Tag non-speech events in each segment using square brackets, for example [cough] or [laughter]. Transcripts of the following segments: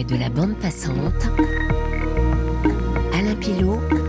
de la bande passante. Alain Pilot.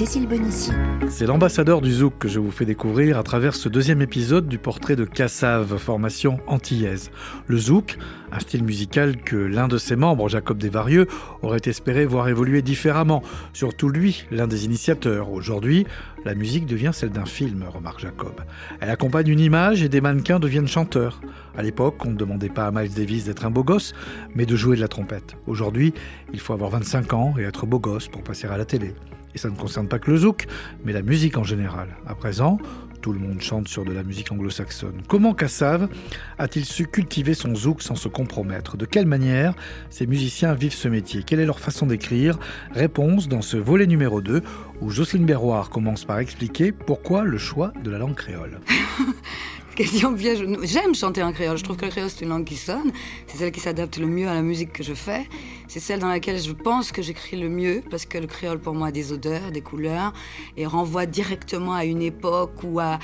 Cécile Bonissi. C'est l'ambassadeur du zouk que je vous fais découvrir à travers ce deuxième épisode du portrait de Cassave, formation antillaise. Le zouk, un style musical que l'un de ses membres, Jacob Desvarieux, aurait espéré voir évoluer différemment. Surtout lui, l'un des initiateurs. Aujourd'hui, la musique devient celle d'un film, remarque Jacob. Elle accompagne une image et des mannequins deviennent chanteurs. À l'époque, on ne demandait pas à Miles Davis d'être un beau gosse, mais de jouer de la trompette. Aujourd'hui, il faut avoir 25 ans et être beau gosse pour passer à la télé. Et ça ne concerne pas que le zouk, mais la musique en général. À présent, tout le monde chante sur de la musique anglo-saxonne. Comment Kassav a-t-il su cultiver son zouk sans se compromettre? De quelle manière ces musiciens vivent ce métier? Quelle est leur façon d'écrire? Réponse dans ce volet numéro 2 où Jocelyne Berroir commence par expliquer pourquoi le choix de la langue créole. [laughs] J'aime chanter en créole. Je trouve que le créole, c'est une langue qui sonne. C'est celle qui s'adapte le mieux à la musique que je fais. C'est celle dans laquelle je pense que j'écris le mieux, parce que le créole, pour moi, a des odeurs, des couleurs, et renvoie directement à une époque ou à,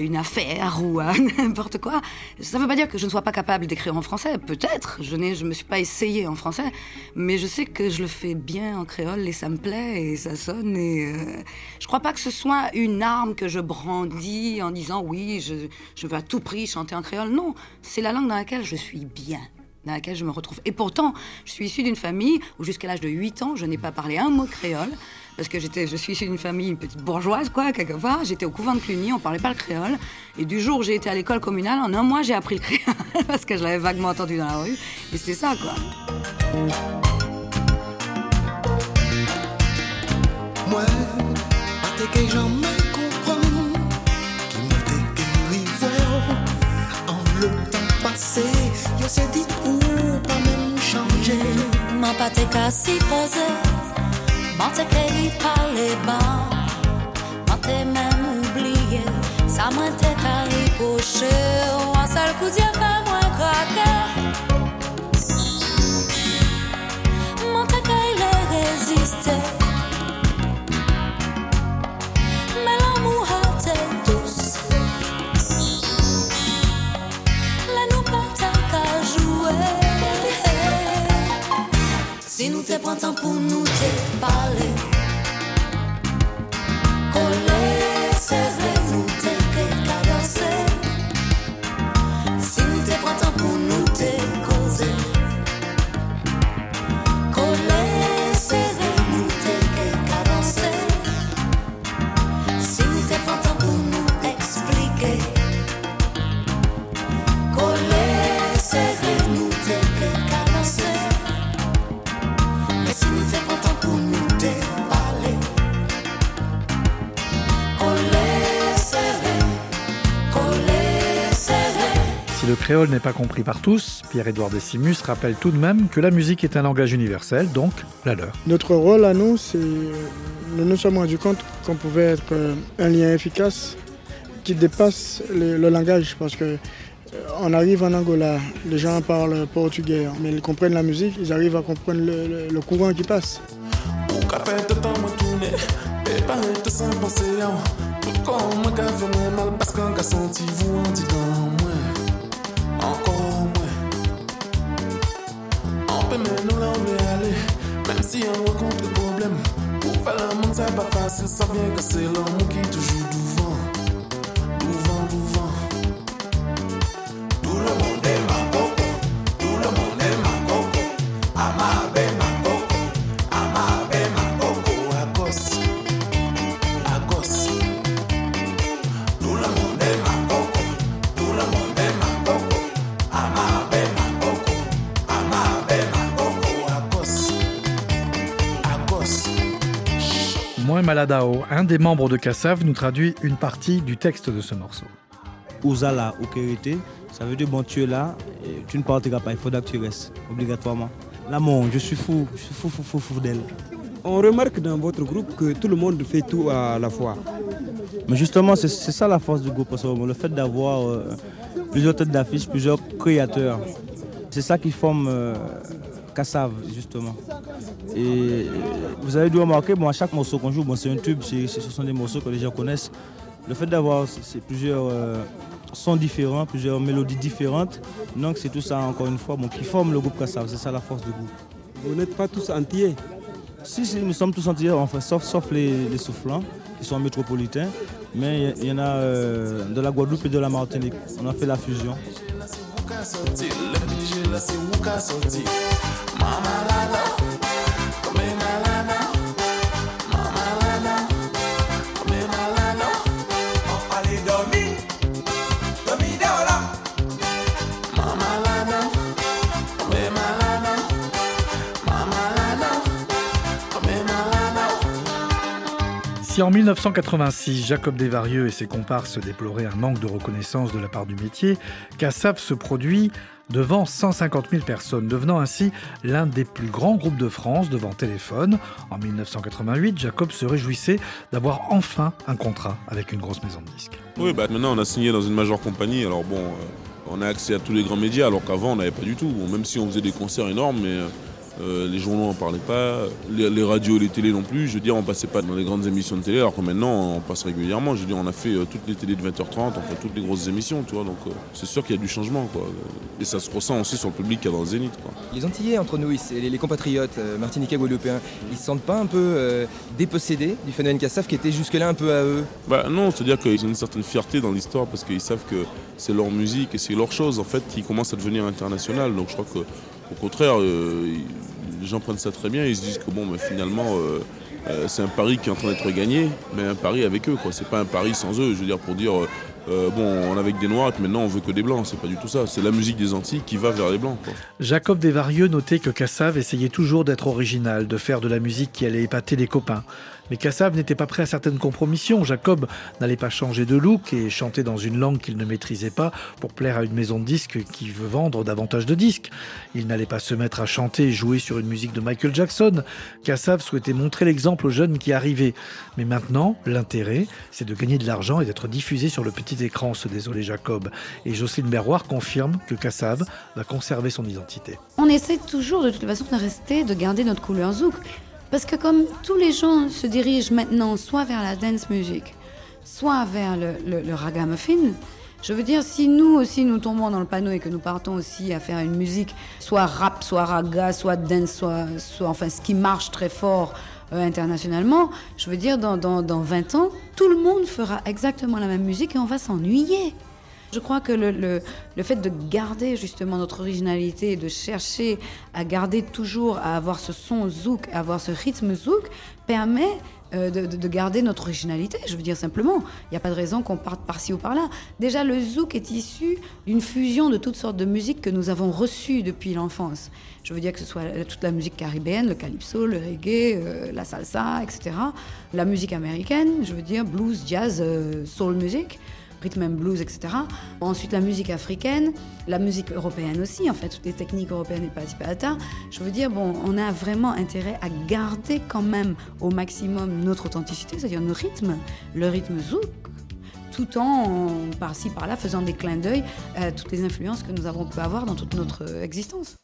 une affaire ou à [laughs] n'importe quoi. Ça ne veut pas dire que je ne sois pas capable d'écrire en français. Peut-être. Je ne me suis pas essayée en français. Mais je sais que je le fais bien en créole et ça me plaît et ça sonne. Et euh, je crois pas que ce soit une arme que je brandis en disant oui, je, je à tout prix chanter en créole. Non, c'est la langue dans laquelle je suis bien dans laquelle je me retrouve. Et pourtant, je suis issue d'une famille où jusqu'à l'âge de 8 ans, je n'ai pas parlé un mot créole. Parce que j'étais, je suis issue d'une famille, une petite bourgeoise, quoi, quelque part. J'étais au couvent de Cluny, on parlait pas le créole. Et du jour où j'ai été à l'école communale, en un mois, j'ai appris le créole. [laughs] parce que je l'avais vaguement entendu dans la rue. Et c'était ça, quoi. Moi, le temps passé, je sais dit Mwen pa te ka si pose Mwen te ke yi pale ban Mwen te men oubliye Sa mwen te ka yi poche Ou an sel kou diye fe mwen krake Mwen te ke yi le reziste te prends temps pour nous te parler. Créole n'est pas compris par tous, Pierre-Édouard Decimus rappelle tout de même que la musique est un langage universel, donc la leur. Notre rôle à nous, c'est. Nous nous sommes rendus compte qu'on pouvait être euh, un lien efficace qui dépasse le, langage parce que euh, on arrive en Angola, les gens parlent portugais, mais ils comprennent la musique, ils arrivent à comprendre le, courant qui passe. Si on rencontre des problèmes. Pour faire la monde, c'est pas facile. Ça vient que c'est l'homme qui toujours devant. Un des membres de Kassav, nous traduit une partie du texte de ce morceau. Ouzala, Okerete, ça veut dire bon, tu es là, et tu ne partiras pas, il faudra que tu restes, obligatoirement. L'amour, je suis fou, je suis fou, fou, fou, fou d'elle. On remarque dans votre groupe que tout le monde fait tout à la fois. Mais justement, c'est ça la force du groupe, le fait d'avoir euh, plusieurs têtes d'affiche, plusieurs créateurs. C'est ça qui forme euh, Kassav, justement. Et vous avez dû remarquer, bon, à chaque morceau qu'on joue, bon, c'est un tube, ce sont des morceaux que les gens connaissent. Le fait d'avoir plusieurs euh, sons différents, plusieurs mélodies différentes, donc c'est tout ça encore une fois bon, qui forme le groupe Kassav, c'est ça la force du groupe. Vous n'êtes pas tous entiers Si, si, nous sommes tous entiers, enfin, sauf, sauf les, les soufflants qui sont métropolitains, mais il y, en a euh, de la Guadeloupe et de la Martinique. On a fait la fusion. Mama Lago. Si en 1986, Jacob Desvarieux et ses comparses déploraient un manque de reconnaissance de la part du métier, Kassav se produit devant 150 000 personnes, devenant ainsi l'un des plus grands groupes de France devant téléphone. En 1988, Jacob se réjouissait d'avoir enfin un contrat avec une grosse maison de disques. Oui, bah maintenant on a signé dans une majeure compagnie, alors bon, euh, on a accès à tous les grands médias, alors qu'avant on n'avait pas du tout. Même si on faisait des concerts énormes, mais euh, euh, les journaux n'en parlaient pas, les, les, radios, les télés non plus. Je veux dire, on passait pas dans les grandes émissions de télé, alors que maintenant on passe régulièrement. Je veux dire, on a fait euh, toutes les télés de 20h30, on fait toutes les grosses émissions, tu vois. Donc euh, c'est sûr qu'il y a du changement, quoi. Et ça se ressent aussi sur le public qui est dans le zénith, quoi. Les Antillais entre nous, les, les compatriotes martiniquais, guadeloupéens, ils se sentent pas un peu dépossédés du phénomène Kassav qui était jusque-là un peu à eux? Bah non, c'est-à-dire qu'ils ont une certaine fierté dans l'histoire parce qu'ils savent que c'est leur musique et c'est leur chose en fait qui commence à devenir internationale. Donc je crois que au contraire, euh, les gens prennent ça très bien. Ils se disent que bon, mais finalement, euh, euh, c'est un pari qui est en train d'être gagné, mais un pari avec eux. quoi. C'est pas un pari sans eux. Je veux dire, pour dire, bon, on est avec des noirs, maintenant on veut que des blancs. C'est pas du tout ça. C'est la musique des Antilles qui va vers les blancs. Jacob Desvarieux notait que Kassav essayait toujours d'être original, de faire de la musique qui allait épater les copains. Mais Kassav n'était pas prêt à certaines compromissions. Jacob n'allait pas changer de look et chanter dans une langue qu'il ne maîtrisait pas pour plaire à une maison de disques qui veut vendre davantage de disques. Il n'allait pas se mettre à chanter et jouer sur une musique de Michael Jackson. Kassav souhaitait montrer l'exemple aux jeunes qui arrivaient. Mais maintenant, l'intérêt, c'est de gagner de l'argent et d'être diffusé sur le petit écran, se désolait Jacob. Et Jocelyne Berroir confirme que Kassav va conserver son identité. On essaie toujours de toute façon de rester, de garder notre couleur zouk. Parce que comme tous les gens se dirigent maintenant soit vers la dance music, soit vers le, le, le ragamuffin, je veux dire, si nous aussi nous tombons dans le panneau et que nous partons aussi à faire une musique, soit rap, soit raga, soit dance, soit, enfin ce qui marche très fort euh, internationalement, je veux dire, dans, dans, dans 20 ans, tout le monde fera exactement la même musique et on va s'ennuyer. Je crois que le, le, le, fait de garder justement notre originalité, de chercher à garder toujours, à avoir ce son zouk, à avoir ce rythme zouk, permet euh, de, de, garder notre originalité. Je veux dire simplement, il n'y a pas de raison qu'on parte par-ci ou par-là. Déjà, le zouk est issu d'une fusion de toutes sortes de musiques que nous avons reçues depuis l'enfance. Je veux dire que ce soit toute la musique caribéenne, le calypso, le reggae, euh, la salsa, etc. La musique américaine, je veux dire blues, jazz, euh, soul music rhythm and blues, etc. Ensuite, la musique africaine, la musique européenne aussi, en fait, toutes les techniques européennes et pasipata. Je veux dire, bon, on a vraiment intérêt à garder quand même au maximum notre authenticité, c'est-à-dire nos rythmes, le rythme zouk, tout en, par-ci, par-là, faisant des clins d'œil à toutes les influences que nous avons pu avoir dans toute notre existence.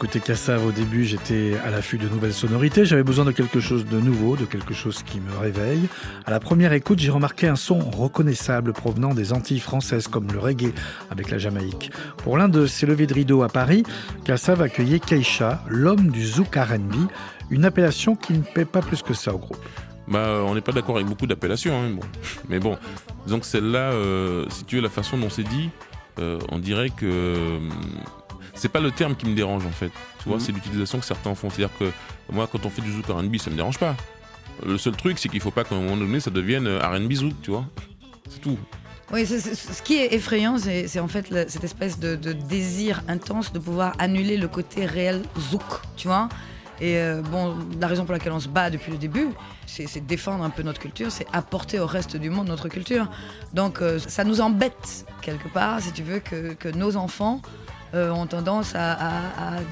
Écouté Kassav au début, j'étais à l'affût de nouvelles sonorités. J'avais besoin de quelque chose de nouveau, de quelque chose qui me réveille. À la première écoute, j'ai remarqué un son reconnaissable provenant des Antilles françaises, comme le reggae avec la Jamaïque. Pour l'un de ses levées de rideau à Paris, Kassav accueillait Keisha, l'homme du zouk R&B, une appellation qui ne paie pas plus que ça au groupe. Bah, on n'est pas d'accord avec beaucoup d'appellations, hein, bon. mais bon. [laughs] Donc celle-là, euh, si tu veux la façon dont c'est dit, euh, on dirait que euh, c'est pas le terme qui me dérange en fait. Tu vois, Mhm. c'est l'utilisation que certains font. C'est-à-dire que moi, quand on fait du zouk R&B, ça me dérange pas. Le seul truc, c'est qu'il faut pas qu'à un moment donné, ça devienne euh, R&B zouk, tu vois. C'est tout. Oui, c'est- c'est- ce qui est effrayant, c'est c'est en fait cette espèce de, de désir intense de pouvoir annuler le côté réel zouk, tu vois. Et euh, bon, la raison pour laquelle on se bat depuis le début, c'est c'est défendre un peu notre culture, c'est apporter au reste du monde notre culture. Donc euh, ça nous embête quelque part, si tu veux, que, que nos enfants euh, ont tendance à,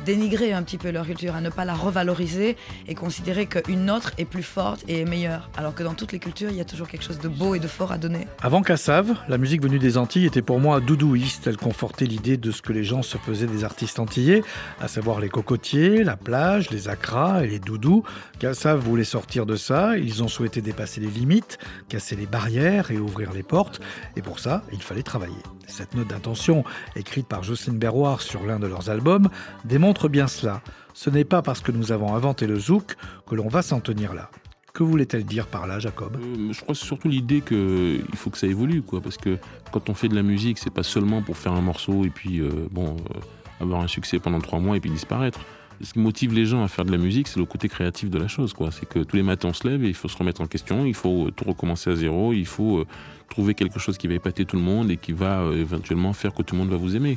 dénigrer un petit peu leur culture, à ne pas la revaloriser et considérer qu'une autre est plus forte et est meilleure. Alors que dans toutes les cultures, il y a toujours quelque chose de beau et de fort à donner. Avant Cassave, la musique venue des Antilles était pour moi doudouiste. Elle confortait l'idée de ce que les gens se faisaient des artistes antillais, à savoir les cocotiers, la plage, les acras et les doudous. Cassave voulait sortir de ça. Ils ont souhaité dépasser les limites, casser les barrières et ouvrir les portes. Et pour ça, il fallait travailler. Cette note d'intention, écrite par Jocelyne Sur l'un de leurs albums, démontre bien cela. Ce n'est pas parce que nous avons inventé le zouk que l'on va s'en tenir là. Que voulait-elle dire par là, Jacob? Euh, je crois que surtout l'idée qu'il faut que ça évolue, quoi. Parce que quand on fait de la musique, c'est pas seulement pour faire un morceau et puis, euh, bon, euh, avoir un succès pendant trois mois et puis disparaître. Ce qui motive les gens à faire de la musique, c'est le côté créatif de la chose, quoi. C'est que tous les matins on se lève et il faut se remettre en question, il faut tout recommencer à zéro, il faut trouver quelque chose qui va épater tout le monde et qui va éventuellement faire que tout le monde va vous aimer.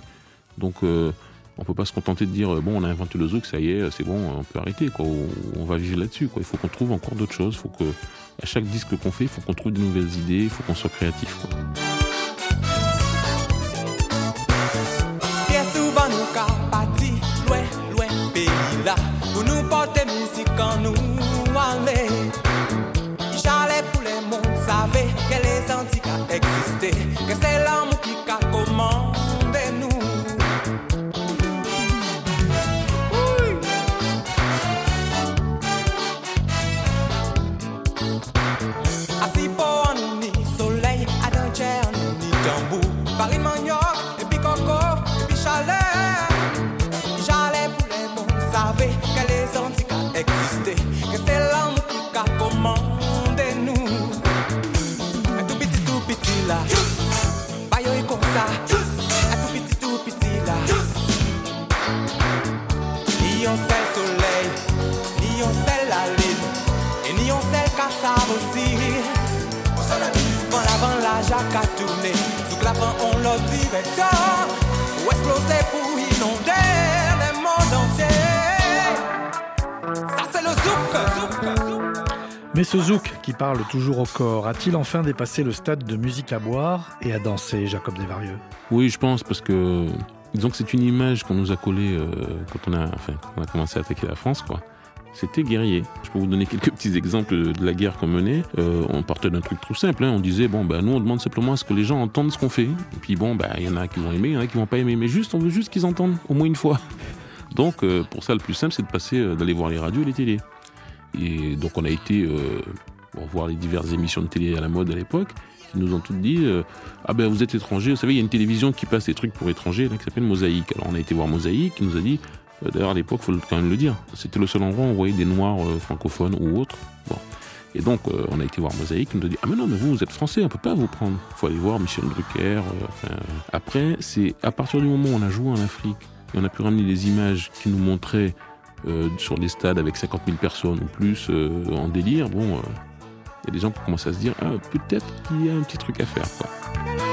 Donc, euh, on peut pas se contenter de dire euh, bon, on a inventé le zouk, ça y est, c'est bon, on peut arrêter, quoi. On, va vivre là-dessus, quoi. Il faut qu'on trouve encore d'autres choses, il faut que chaque disque qu'on fait, il faut qu'on trouve de nouvelles idées, il faut qu'on soit créatif. quoi. Sous on direction exploser, pour inonder le monde entier. Ça c'est le zouk, zouk, zouk. Mais ce zouk qui parle toujours au corps a-t-il enfin dépassé le stade de musique à boire et à danser, Jacob Desvarieux? Oui, je pense, parce que disons que c'est une image qu'on nous a collée euh, quand, on a, enfin, on a commencé à attaquer la France, quoi. C'était guerrier. Je peux vous donner quelques petits exemples de la guerre qu'on menait. Euh, on partait d'un truc tout simple. hein. On disait, bon, bah, nous, on demande simplement à ce que les gens entendent ce qu'on fait. Et puis, bon, bah, il y en a qui vont aimer, il y en a qui vont pas aimer. Mais juste, on veut juste qu'ils entendent, au moins une fois. Donc, euh, pour ça, le plus simple, c'est de passer, euh, d'aller voir les radios et les télés. Et donc, on a été bon, voir les diverses émissions de télé à la mode à l'époque. Ils nous ont toutes dit Ah ben vous êtes étranger, vous savez, il y a une télévision qui passe des trucs pour étrangers là, qui s'appelle Mosaïque. Alors on a été voir Mosaïque, qui nous a dit D'ailleurs à l'époque, il faut quand même le dire, c'était le seul endroit où on voyait des noirs euh, francophones ou autres. Bon. Et donc euh, on a été voir Mosaïque, qui nous a dit Ah mais non, mais vous, vous êtes français, on peut pas vous prendre. Il faut aller voir Michel Drucker. euh, Après, c'est à partir du moment où on a joué en Afrique, et on a pu ramener des images qui nous montraient euh, sur des stades avec 50 000 personnes ou plus euh, en délire, bon, euh, il y a des gens qui commencent à se dire, ah, peut-être qu'il y a un petit truc à faire. Quoi.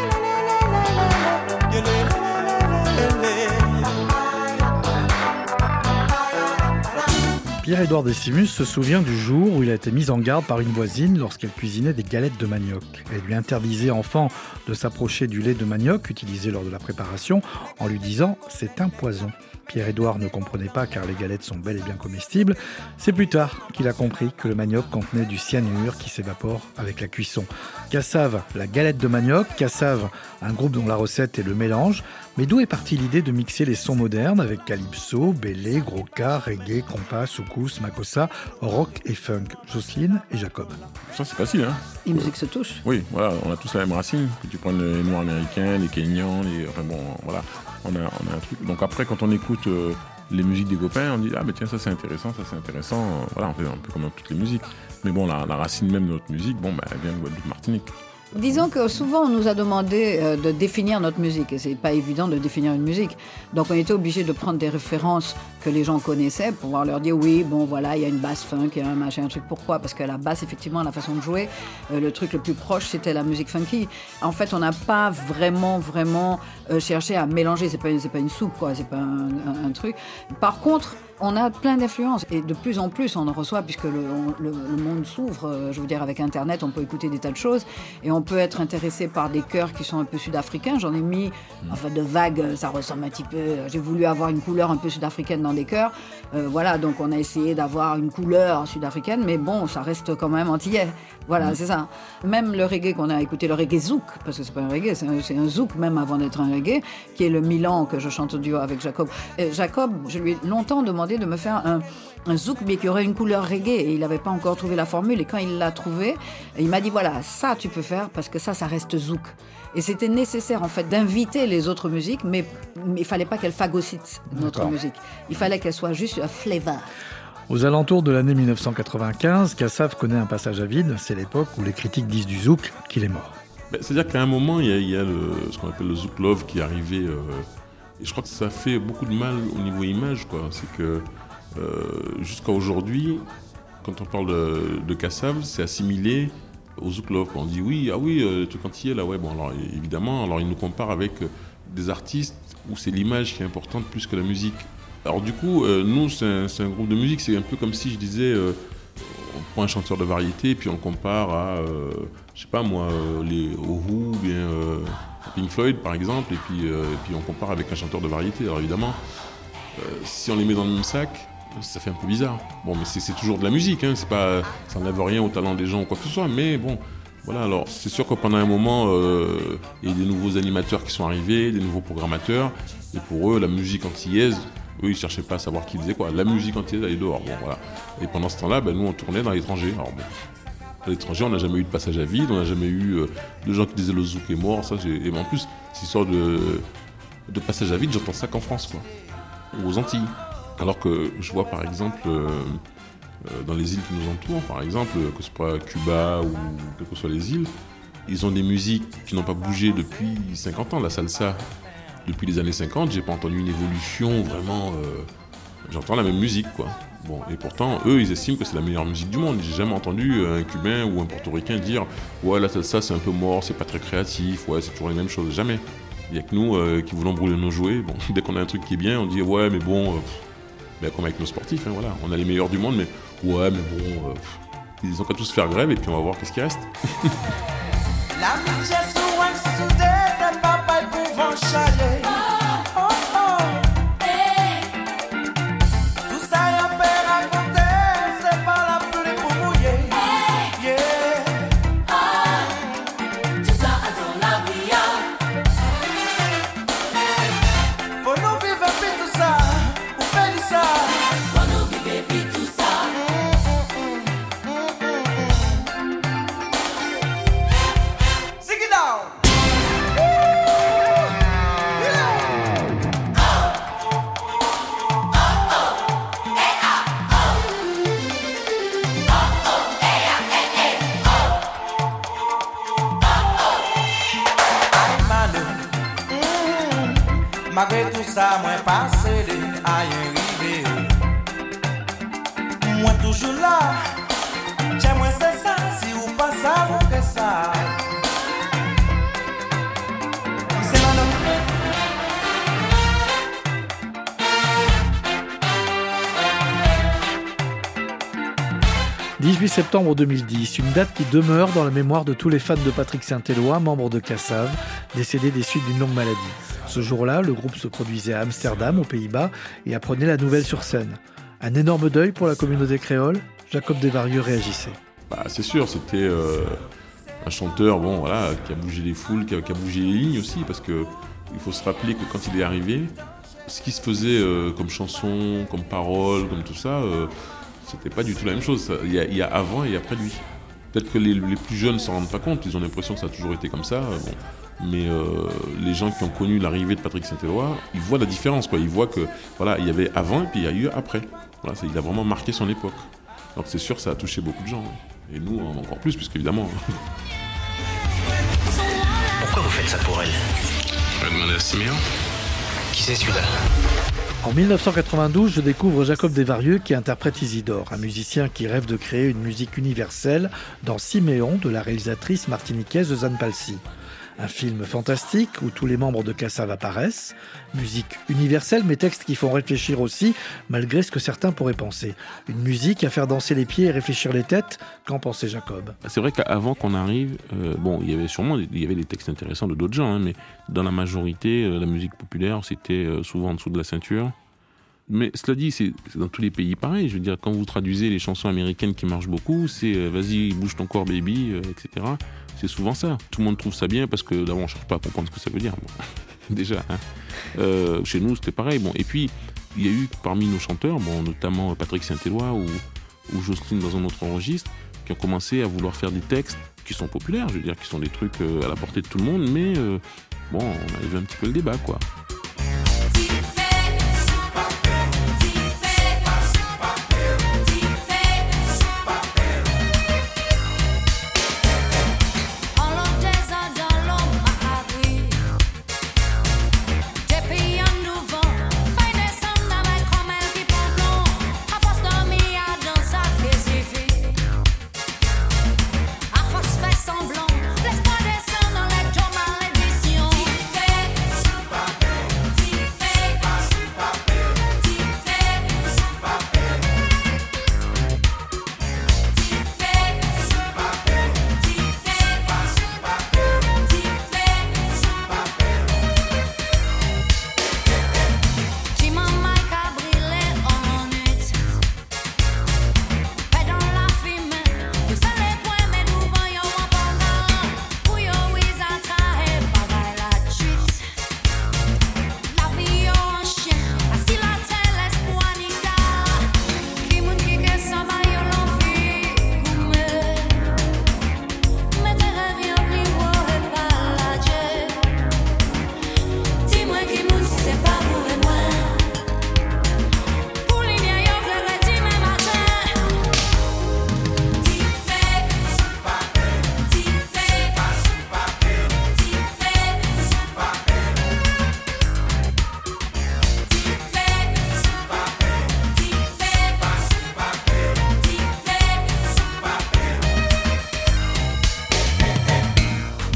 Pierre-Édouard Décimus se souvient du jour où il a été mis en garde par une voisine lorsqu'elle cuisinait des galettes de manioc. Elle lui interdisait enfant de s'approcher du lait de manioc utilisé lors de la préparation en lui disant c'est un poison. Pierre-Édouard ne comprenait pas car les galettes sont bel et bien comestibles. C'est plus tard qu'il a compris que le manioc contenait du cyanure qui s'évapore avec la cuisson. Cassave, la galette de manioc. Cassave, un groupe dont la recette est le mélange. Mais d'où est partie l'idée de mixer les sons modernes avec calypso, bélé, gros-ca, reggae, compas, soukous, makossa, rock et funk? Jocelyne et Jacob. Ça, c'est facile, hein Les musiques se touchent. Oui, voilà, on a tous la même racine. Que tu prennes les Noirs américains, les Kenyans, les... Enfin bon, voilà, on a, un truc. Donc après, quand on écoute euh, les musiques des copains, on dit ah mais tiens ça c'est intéressant, ça c'est intéressant. Voilà, on fait un peu comme dans toutes les musiques. Mais bon, la, la racine même de notre musique, bon, bah, elle vient de Guadeloupe Martinique. Disons que souvent on nous a demandé euh, de définir notre musique et c'est pas évident de définir une musique. Donc on était obligé de prendre des références que les gens connaissaient pour pouvoir leur dire oui bon voilà il y a une basse funk, il y a un machin un truc. Pourquoi? Parce que la basse effectivement la façon de jouer, euh, le truc le plus proche c'était la musique funky. En fait on n'a pas vraiment vraiment euh, cherché à mélanger. C'est pas c'est pas une soupe quoi, c'est pas un, truc. Par contre on a plein d'influences et de plus en plus on en reçoit puisque le, on- le- le monde s'ouvre. euh, Je veux dire, avec Internet, on peut écouter des tas de choses et on peut être intéressé par des chœurs qui sont un peu sud-africains. J'en ai mis, enfin de vagues, ça ressemble un petit peu. J'ai voulu avoir une couleur un peu sud-africaine dans des chœurs. Euh, voilà, donc on a essayé d'avoir une couleur sud-africaine, mais bon, ça reste quand même antillais. Voilà, c'est ça. Même le reggae qu'on a écouté, le reggae zouk, parce que c'est pas un reggae, c'est un, c'est un zouk même avant d'être un reggae, qui est le Milan que je chante au duo avec Jacob. Et Jacob, je lui ai longtemps demandé de me faire un, un zouk, mais qui aurait une couleur reggae, et il n'avait pas encore trouvé la formule. Et quand il l'a trouvé, il m'a dit voilà, ça tu peux faire, parce que ça, ça reste zouk. Et c'était nécessaire en fait d'inviter les autres musiques, mais, mais il fallait pas qu'elles phagocytent notre musique. Il fallait qu'elle soit juste un flavor. Aux alentours de l'année 1995, Kassav connaît un passage à vide. C'est l'époque où les critiques disent du zouk qu'il est mort. Ben, C'est-à-dire qu'à un moment, il y a, il y a le- ce qu'on appelle le Zouk Love qui est arrivé. euh, et je crois que ça fait beaucoup de mal au niveau image. quoi. C'est que euh, jusqu'à aujourd'hui, quand on parle de, de Kassav, c'est assimilé au Zouk Love. quoi. On dit oui, ah oui, euh, entier là, ouais, bon, alors évidemment, alors il nous compare avec euh, des artistes où c'est l'image qui est importante plus que la musique. Alors du coup, euh, nous, c'est un, groupe de musique, c'est un peu comme si je disais. on prend un chanteur de variété puis on compare à, euh, je sais pas moi, les aux ou bien Pink Floyd par exemple, et puis, euh, puis on compare avec un chanteur de variété. Alors évidemment, euh, si on les met dans le même sac, ça fait un peu bizarre. Bon, mais c'est toujours de la musique, hein, ça n'enlève rien au talent des gens ou quoi que ce soit, mais bon. Voilà, alors c'est sûr que pendant un moment, euh, il y a des nouveaux animateurs qui sont arrivés, des nouveaux programmateurs, et pour eux, la musique antillaise, eux, ils cherchaient pas à savoir qui faisait quoi. La musique antillaise, elle est dehors. Bon, voilà. Et pendant ce temps-là, ben, nous, on tournait dans l'étranger. Alors bon, à l'étranger, on n'a jamais eu de passage à vide, on n'a jamais eu euh, de gens qui disaient le zouk est mort. Ça, et en plus, cette histoire de, de passage à vide, j'entends ça qu'en France, quoi. Ou aux Antilles. Alors que je vois, par exemple, euh, euh, dans les îles qui nous entourent, par exemple, que ce soit Cuba ou quelles que soient les îles, ils ont des musiques qui n'ont pas bougé depuis 50 ans. La salsa, depuis les années 50, j'ai pas entendu une évolution vraiment. J'entends la même musique, quoi. Bon, et pourtant, eux, ils estiment que c'est la meilleure musique du monde. J'ai jamais entendu euh, un Cubain ou un Portoricain dire Ouais, la salsa, c'est un peu mort, c'est pas très créatif, ouais, c'est toujours les mêmes choses. Jamais. Il y a que nous euh, qui voulons brûler nos jouets. Bon, [laughs] dès qu'on a un truc qui est bien, on dit Ouais, mais bon, euh, ben, comme avec nos sportifs, hein, voilà. On a les meilleurs du monde, mais ouais, mais bon, euh, ils ont qu'à tous faire grève et puis on va voir qu'est-ce qui reste. [laughs] 18 septembre 2010, une date qui demeure dans la mémoire de tous les fans de Patrick Saint-Éloi, membre de Cassav, décédé des suites d'une longue maladie. Ce jour-là, le groupe se produisait à Amsterdam, aux Pays-Bas, et apprenait la nouvelle sur scène. Un énorme deuil pour la communauté créole Jacob Desvarieux réagissait. Bah, c'est sûr, c'était euh, un chanteur bon, voilà, qui a bougé les foules, qui a, qui a bougé les lignes aussi, parce que il faut se rappeler que quand il est arrivé, ce qui se faisait euh, comme chanson, comme parole, comme tout ça, euh, c'était pas du tout la même chose. Il y, a, avant et après lui. Peut-être que les, plus jeunes s'en rendent pas compte, ils ont l'impression que ça a toujours été comme ça. euh, Bon. Mais euh, les gens qui ont connu l'arrivée de Patrick Saint-Éloi, ils voient la différence. Quoi. Ils voient que voilà, il y avait avant et puis il y a eu après. Voilà, il a vraiment marqué son époque. Donc c'est sûr, ça a touché beaucoup de gens. Et nous, encore plus, puisqu'évidemment. Pourquoi vous faites ça pour elle? Je vais demander à Siméon. Qui c'est celui-là? En 1992, je découvre Jacob Desvarieux qui interprète Isidore, un musicien qui rêve de créer une musique universelle dans Siméon de la réalisatrice martiniquaise Zane Palsy. Un film fantastique où tous les membres de Cassav apparaissent. Musique universelle, mais textes qui font réfléchir aussi, malgré ce que certains pourraient penser. Une musique à faire danser les pieds et réfléchir les têtes. Qu'en pensait Jacob? C'est vrai qu'avant qu'on arrive, euh, bon, il y avait sûrement y avait des textes intéressants de d'autres gens, hein, mais dans la majorité, euh, la musique populaire, c'était euh, souvent en dessous de la ceinture. Mais cela dit, c'est dans tous les pays pareil. Je veux dire, quand vous traduisez les chansons américaines qui marchent beaucoup, c'est euh, vas-y, bouge ton corps, baby, euh, etc. C'est souvent ça. Tout le monde trouve ça bien parce que d'abord, on cherche pas à comprendre ce que ça veut dire. Bon, [laughs] déjà. hein. Euh, chez nous, c'était pareil. Bon, et puis, il y a eu parmi nos chanteurs, bon, notamment Patrick Saint-Éloi ou, Jocelyne dans un autre registre, qui ont commencé à vouloir faire des textes qui sont populaires, je veux dire, qui sont des trucs à la portée de tout le monde, mais bon, on a vu un petit peu le débat, quoi.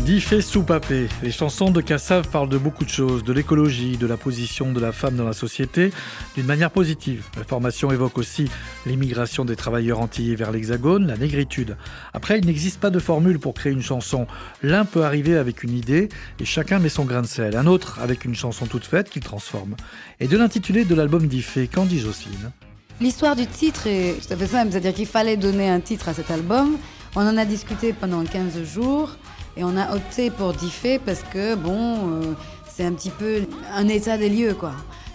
Diffé soupapé. Les chansons de Cassav parlent de beaucoup de choses, de l'écologie, de la position de la femme dans la société, d'une manière positive. La formation évoque aussi l'immigration des travailleurs antillais vers l'Hexagone, la négritude. Après, il n'existe pas de formule pour créer une chanson. L'un peut arriver avec une idée et chacun met son grain de sel. Un autre avec une chanson toute faite qu'il transforme. Et de l'intitulé de l'album Diffé, qu'en dit Jocelyne? L'histoire du titre est tout à fait simple, c'est-à-dire qu'il fallait donner un titre à cet album. On en a discuté pendant 15 jours et on a opté pour Diffé parce que, bon, euh, c'est un petit peu un état des lieux, quoi.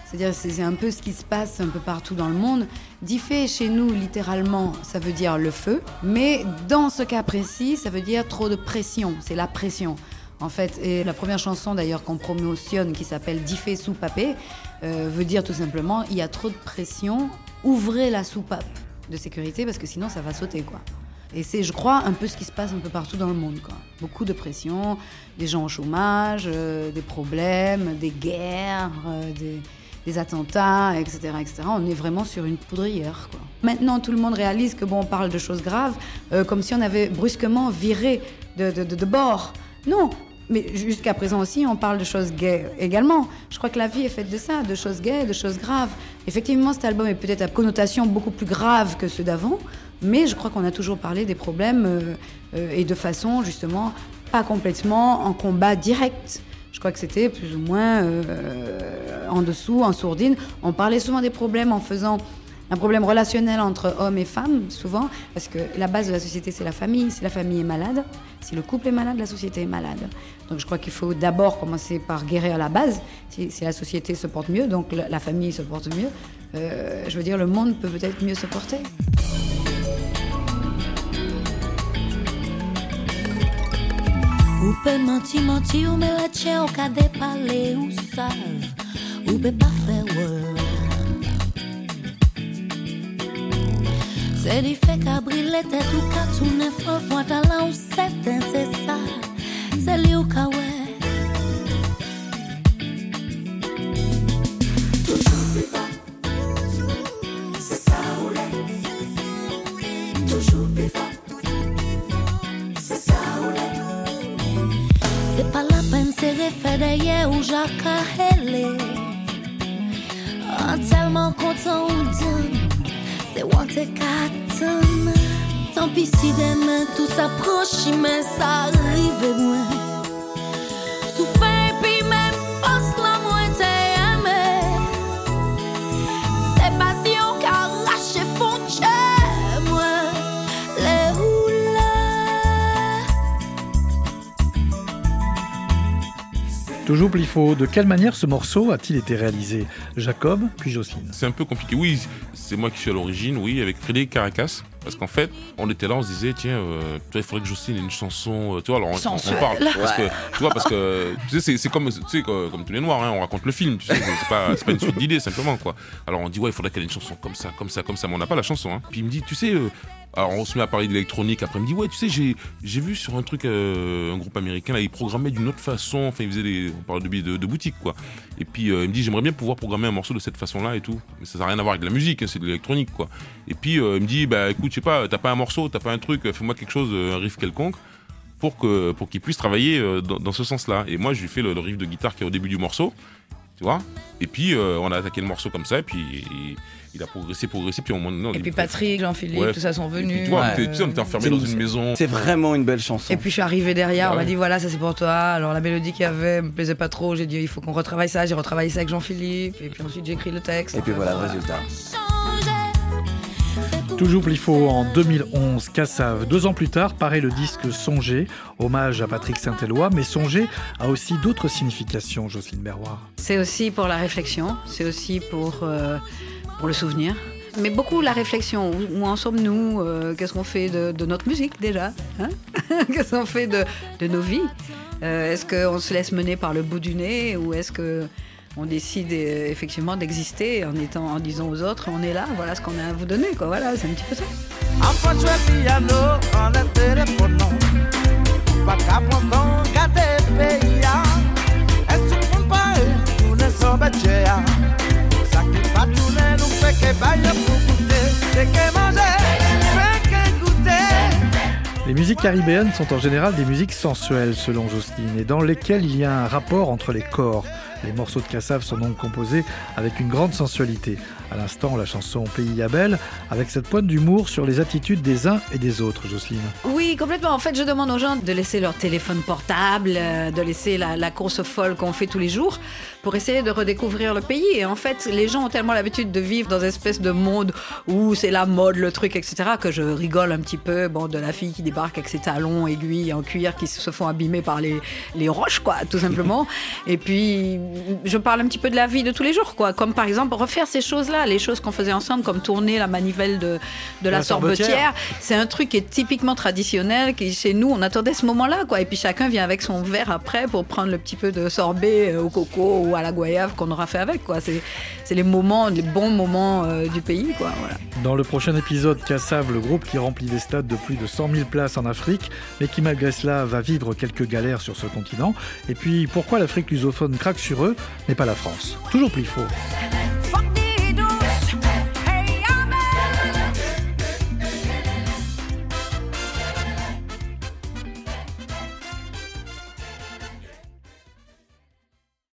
C'est-à-dire c'est un peu ce qui se passe un peu partout dans le monde. Diffé chez nous, littéralement, ça veut dire le feu, mais dans ce cas précis, ça veut dire trop de pression, c'est la pression. En fait, et la première chanson d'ailleurs qu'on promotionne, qui s'appelle Diffé sous papé, euh, veut dire tout simplement il y a trop de pression, ouvrez la soupape de sécurité parce que sinon ça va sauter quoi. Et c'est, je crois, un peu ce qui se passe un peu partout dans le monde. Quoi. Beaucoup de pression, des gens au chômage, euh, des problèmes, des guerres, euh, des, attentats, etc., etc. On est vraiment sur une poudrière. Quoi. Maintenant, tout le monde réalise que bon, on parle de choses graves, euh, comme si on avait brusquement viré de, de, de, de bord. Non, mais jusqu'à présent aussi, on parle de choses gays également. Je crois que la vie est faite de ça, de choses gays, de choses graves. Effectivement, cet album est peut-être à connotation beaucoup plus grave que ceux d'avant, mais je crois qu'on a toujours parlé des problèmes euh, euh, et de façon justement pas complètement en combat direct. Je crois que c'était plus ou moins euh, en dessous, en sourdine. On parlait souvent des problèmes en faisant un problème relationnel entre hommes et femmes, souvent, parce que la base de la société, c'est la famille. Si la famille est malade, si le couple est malade, la société est malade. Donc je crois qu'il faut d'abord commencer par guérir la base. Si, la société se porte mieux, donc la, famille se porte mieux, je veux dire, le monde peut peut-être mieux se porter. Ou peut mentir, mentir, ou mais la tien, au cas de parler, ou savent, ou peut pas faire ouais. C'est du fait qu'à briller tête ou qu'à tourner fort, fois talent ou certain, c'est ça, c'est lui ou qu'à ouais. D'ailleurs ou Jacques a hélé. En tellement content ou c'est what it got Tant pis si demain tout s'approche, mais ça arrive loin. Toujours Plifo, de quelle manière ce morceau a-t-il été réalisé? Jacob, puis Jocelyne. C'est un peu compliqué. Oui, c'est moi qui suis à l'origine, oui, avec Frédéric Caracas. Parce qu'en fait, on était là, on se disait, tiens, euh, toi, il faudrait que Jocelyne ait une chanson. euh, tu vois, alors on, on- parle. Parce que, tu vois, parce que tu sais, c'est- comme, tu sais, comme comme tous les noirs, hein, on raconte le film. Tu sais, c'est c'est pas, c'est pas une suite d'idées, simplement, quoi. Alors on dit, ouais, il faudrait qu'elle ait une chanson comme ça, comme ça, comme ça. Mais on n'a pas la chanson. Hein. Puis il me dit, tu sais, euh, alors on se met à parler d'électronique. Après, il me dit, ouais, tu sais, j'ai vu sur un truc, euh, un groupe américain, là, ils programmaient d'une autre façon. Enfin, ils faisaient des. On parle de, quoi. Et puis euh, il me dit, j'aimerais bien pouvoir programmer un morceau de cette façon-là et tout. Mais ça n'a rien à voir avec la musique, hein, c'est de l'électronique, quoi. Et puis euh, il me dit, bah écoute, je sais pas, t'as pas un morceau, t'as pas un truc, fais-moi quelque chose, un riff quelconque. Pour qu'il puisse travailler dans, ce sens-là. Et moi, je lui fais le riff de guitare qui est au début du morceau, tu vois. Et puis euh, on a attaqué le morceau comme ça, et puis il, il a progressé, progressé, puis au moment donné, on Et puis. Patrick, Jean-Philippe, Ouais. tout ça sont Et puis, venus. tu vois, on euh, était- tu sais, on était enfermés C'est dans une- maison. C'est vraiment une belle chanson. Et puis je suis arrivée derrière, on m'a dit voilà, ça c'est pour toi. Alors la mélodie qu'il y avait me plaisait pas trop. J'ai dit il faut qu'on retravaille ça. J'ai retravaillé ça avec Jean-Philippe. Et puis ensuite j'ai écrit le texte. Et puis voilà le résultat. Toujours Plifo en 2011, Cassave. Deux ans plus tard, paraît le disque Songer, hommage à Patrick Saint-Éloi, mais Songer a aussi d'autres significations, Jocelyne Berroir. C'est aussi pour la réflexion, c'est aussi pour, euh, pour le souvenir. Mais beaucoup la réflexion, où, en sommes-nous Euh, Qu'est-ce qu'on fait de, de notre musique déjà hein [laughs] Qu'est-ce qu'on fait de, de nos vies? Euh, Est-ce qu'on se laisse mener par le bout du nez ou est-ce que on décide euh, effectivement d'exister en, étant, en disant aux autres on est là, voilà ce qu'on a à vous donner quoi. Voilà, c'est un petit peu ça. Les musiques caribéennes sont en général des musiques sensuelles, selon Jocelyne, et dans lesquelles il y a un rapport entre les corps. Les morceaux de Cassave sont donc composés avec une grande sensualité. À l'instant, la chanson Pays à Belle, avec cette pointe d'humour sur les attitudes des uns et des autres, Jocelyne. Oui, complètement. En fait, je demande aux gens de laisser leur téléphone portable, euh, de laisser la, la course folle qu'on fait tous les jours pour essayer de redécouvrir le pays. Et en fait, les gens ont tellement l'habitude de vivre dans une espèce de monde où c'est la mode, le truc, etc., que je rigole un petit peu bon, de la fille qui débarque avec ses talons aiguilles en cuir qui se font abîmer par les, les roches, quoi, tout simplement. [laughs] Et puis, je parle un petit peu de la vie de tous les jours, quoi. Comme par exemple, refaire ces choses-là, les choses qu'on faisait ensemble, comme tourner la manivelle de, de la, La sorbetière. C'est un truc qui est typiquement traditionnel, qui chez nous, on attendait ce moment-là, quoi. Et puis chacun vient avec son verre après pour prendre le petit peu de sorbet euh, au coco ou à la goyave qu'on aura fait avec, quoi. C'est, les moments, les bons moments euh, du pays, quoi. Voilà. Dans le prochain épisode, Cassave, le groupe qui remplit des stades de plus de 100 000 places en Afrique, mais qui malgré cela va vivre quelques galères sur ce continent. Et puis, pourquoi l'Afrique lusophone craque sur mais pas la France. Toujours plus faux.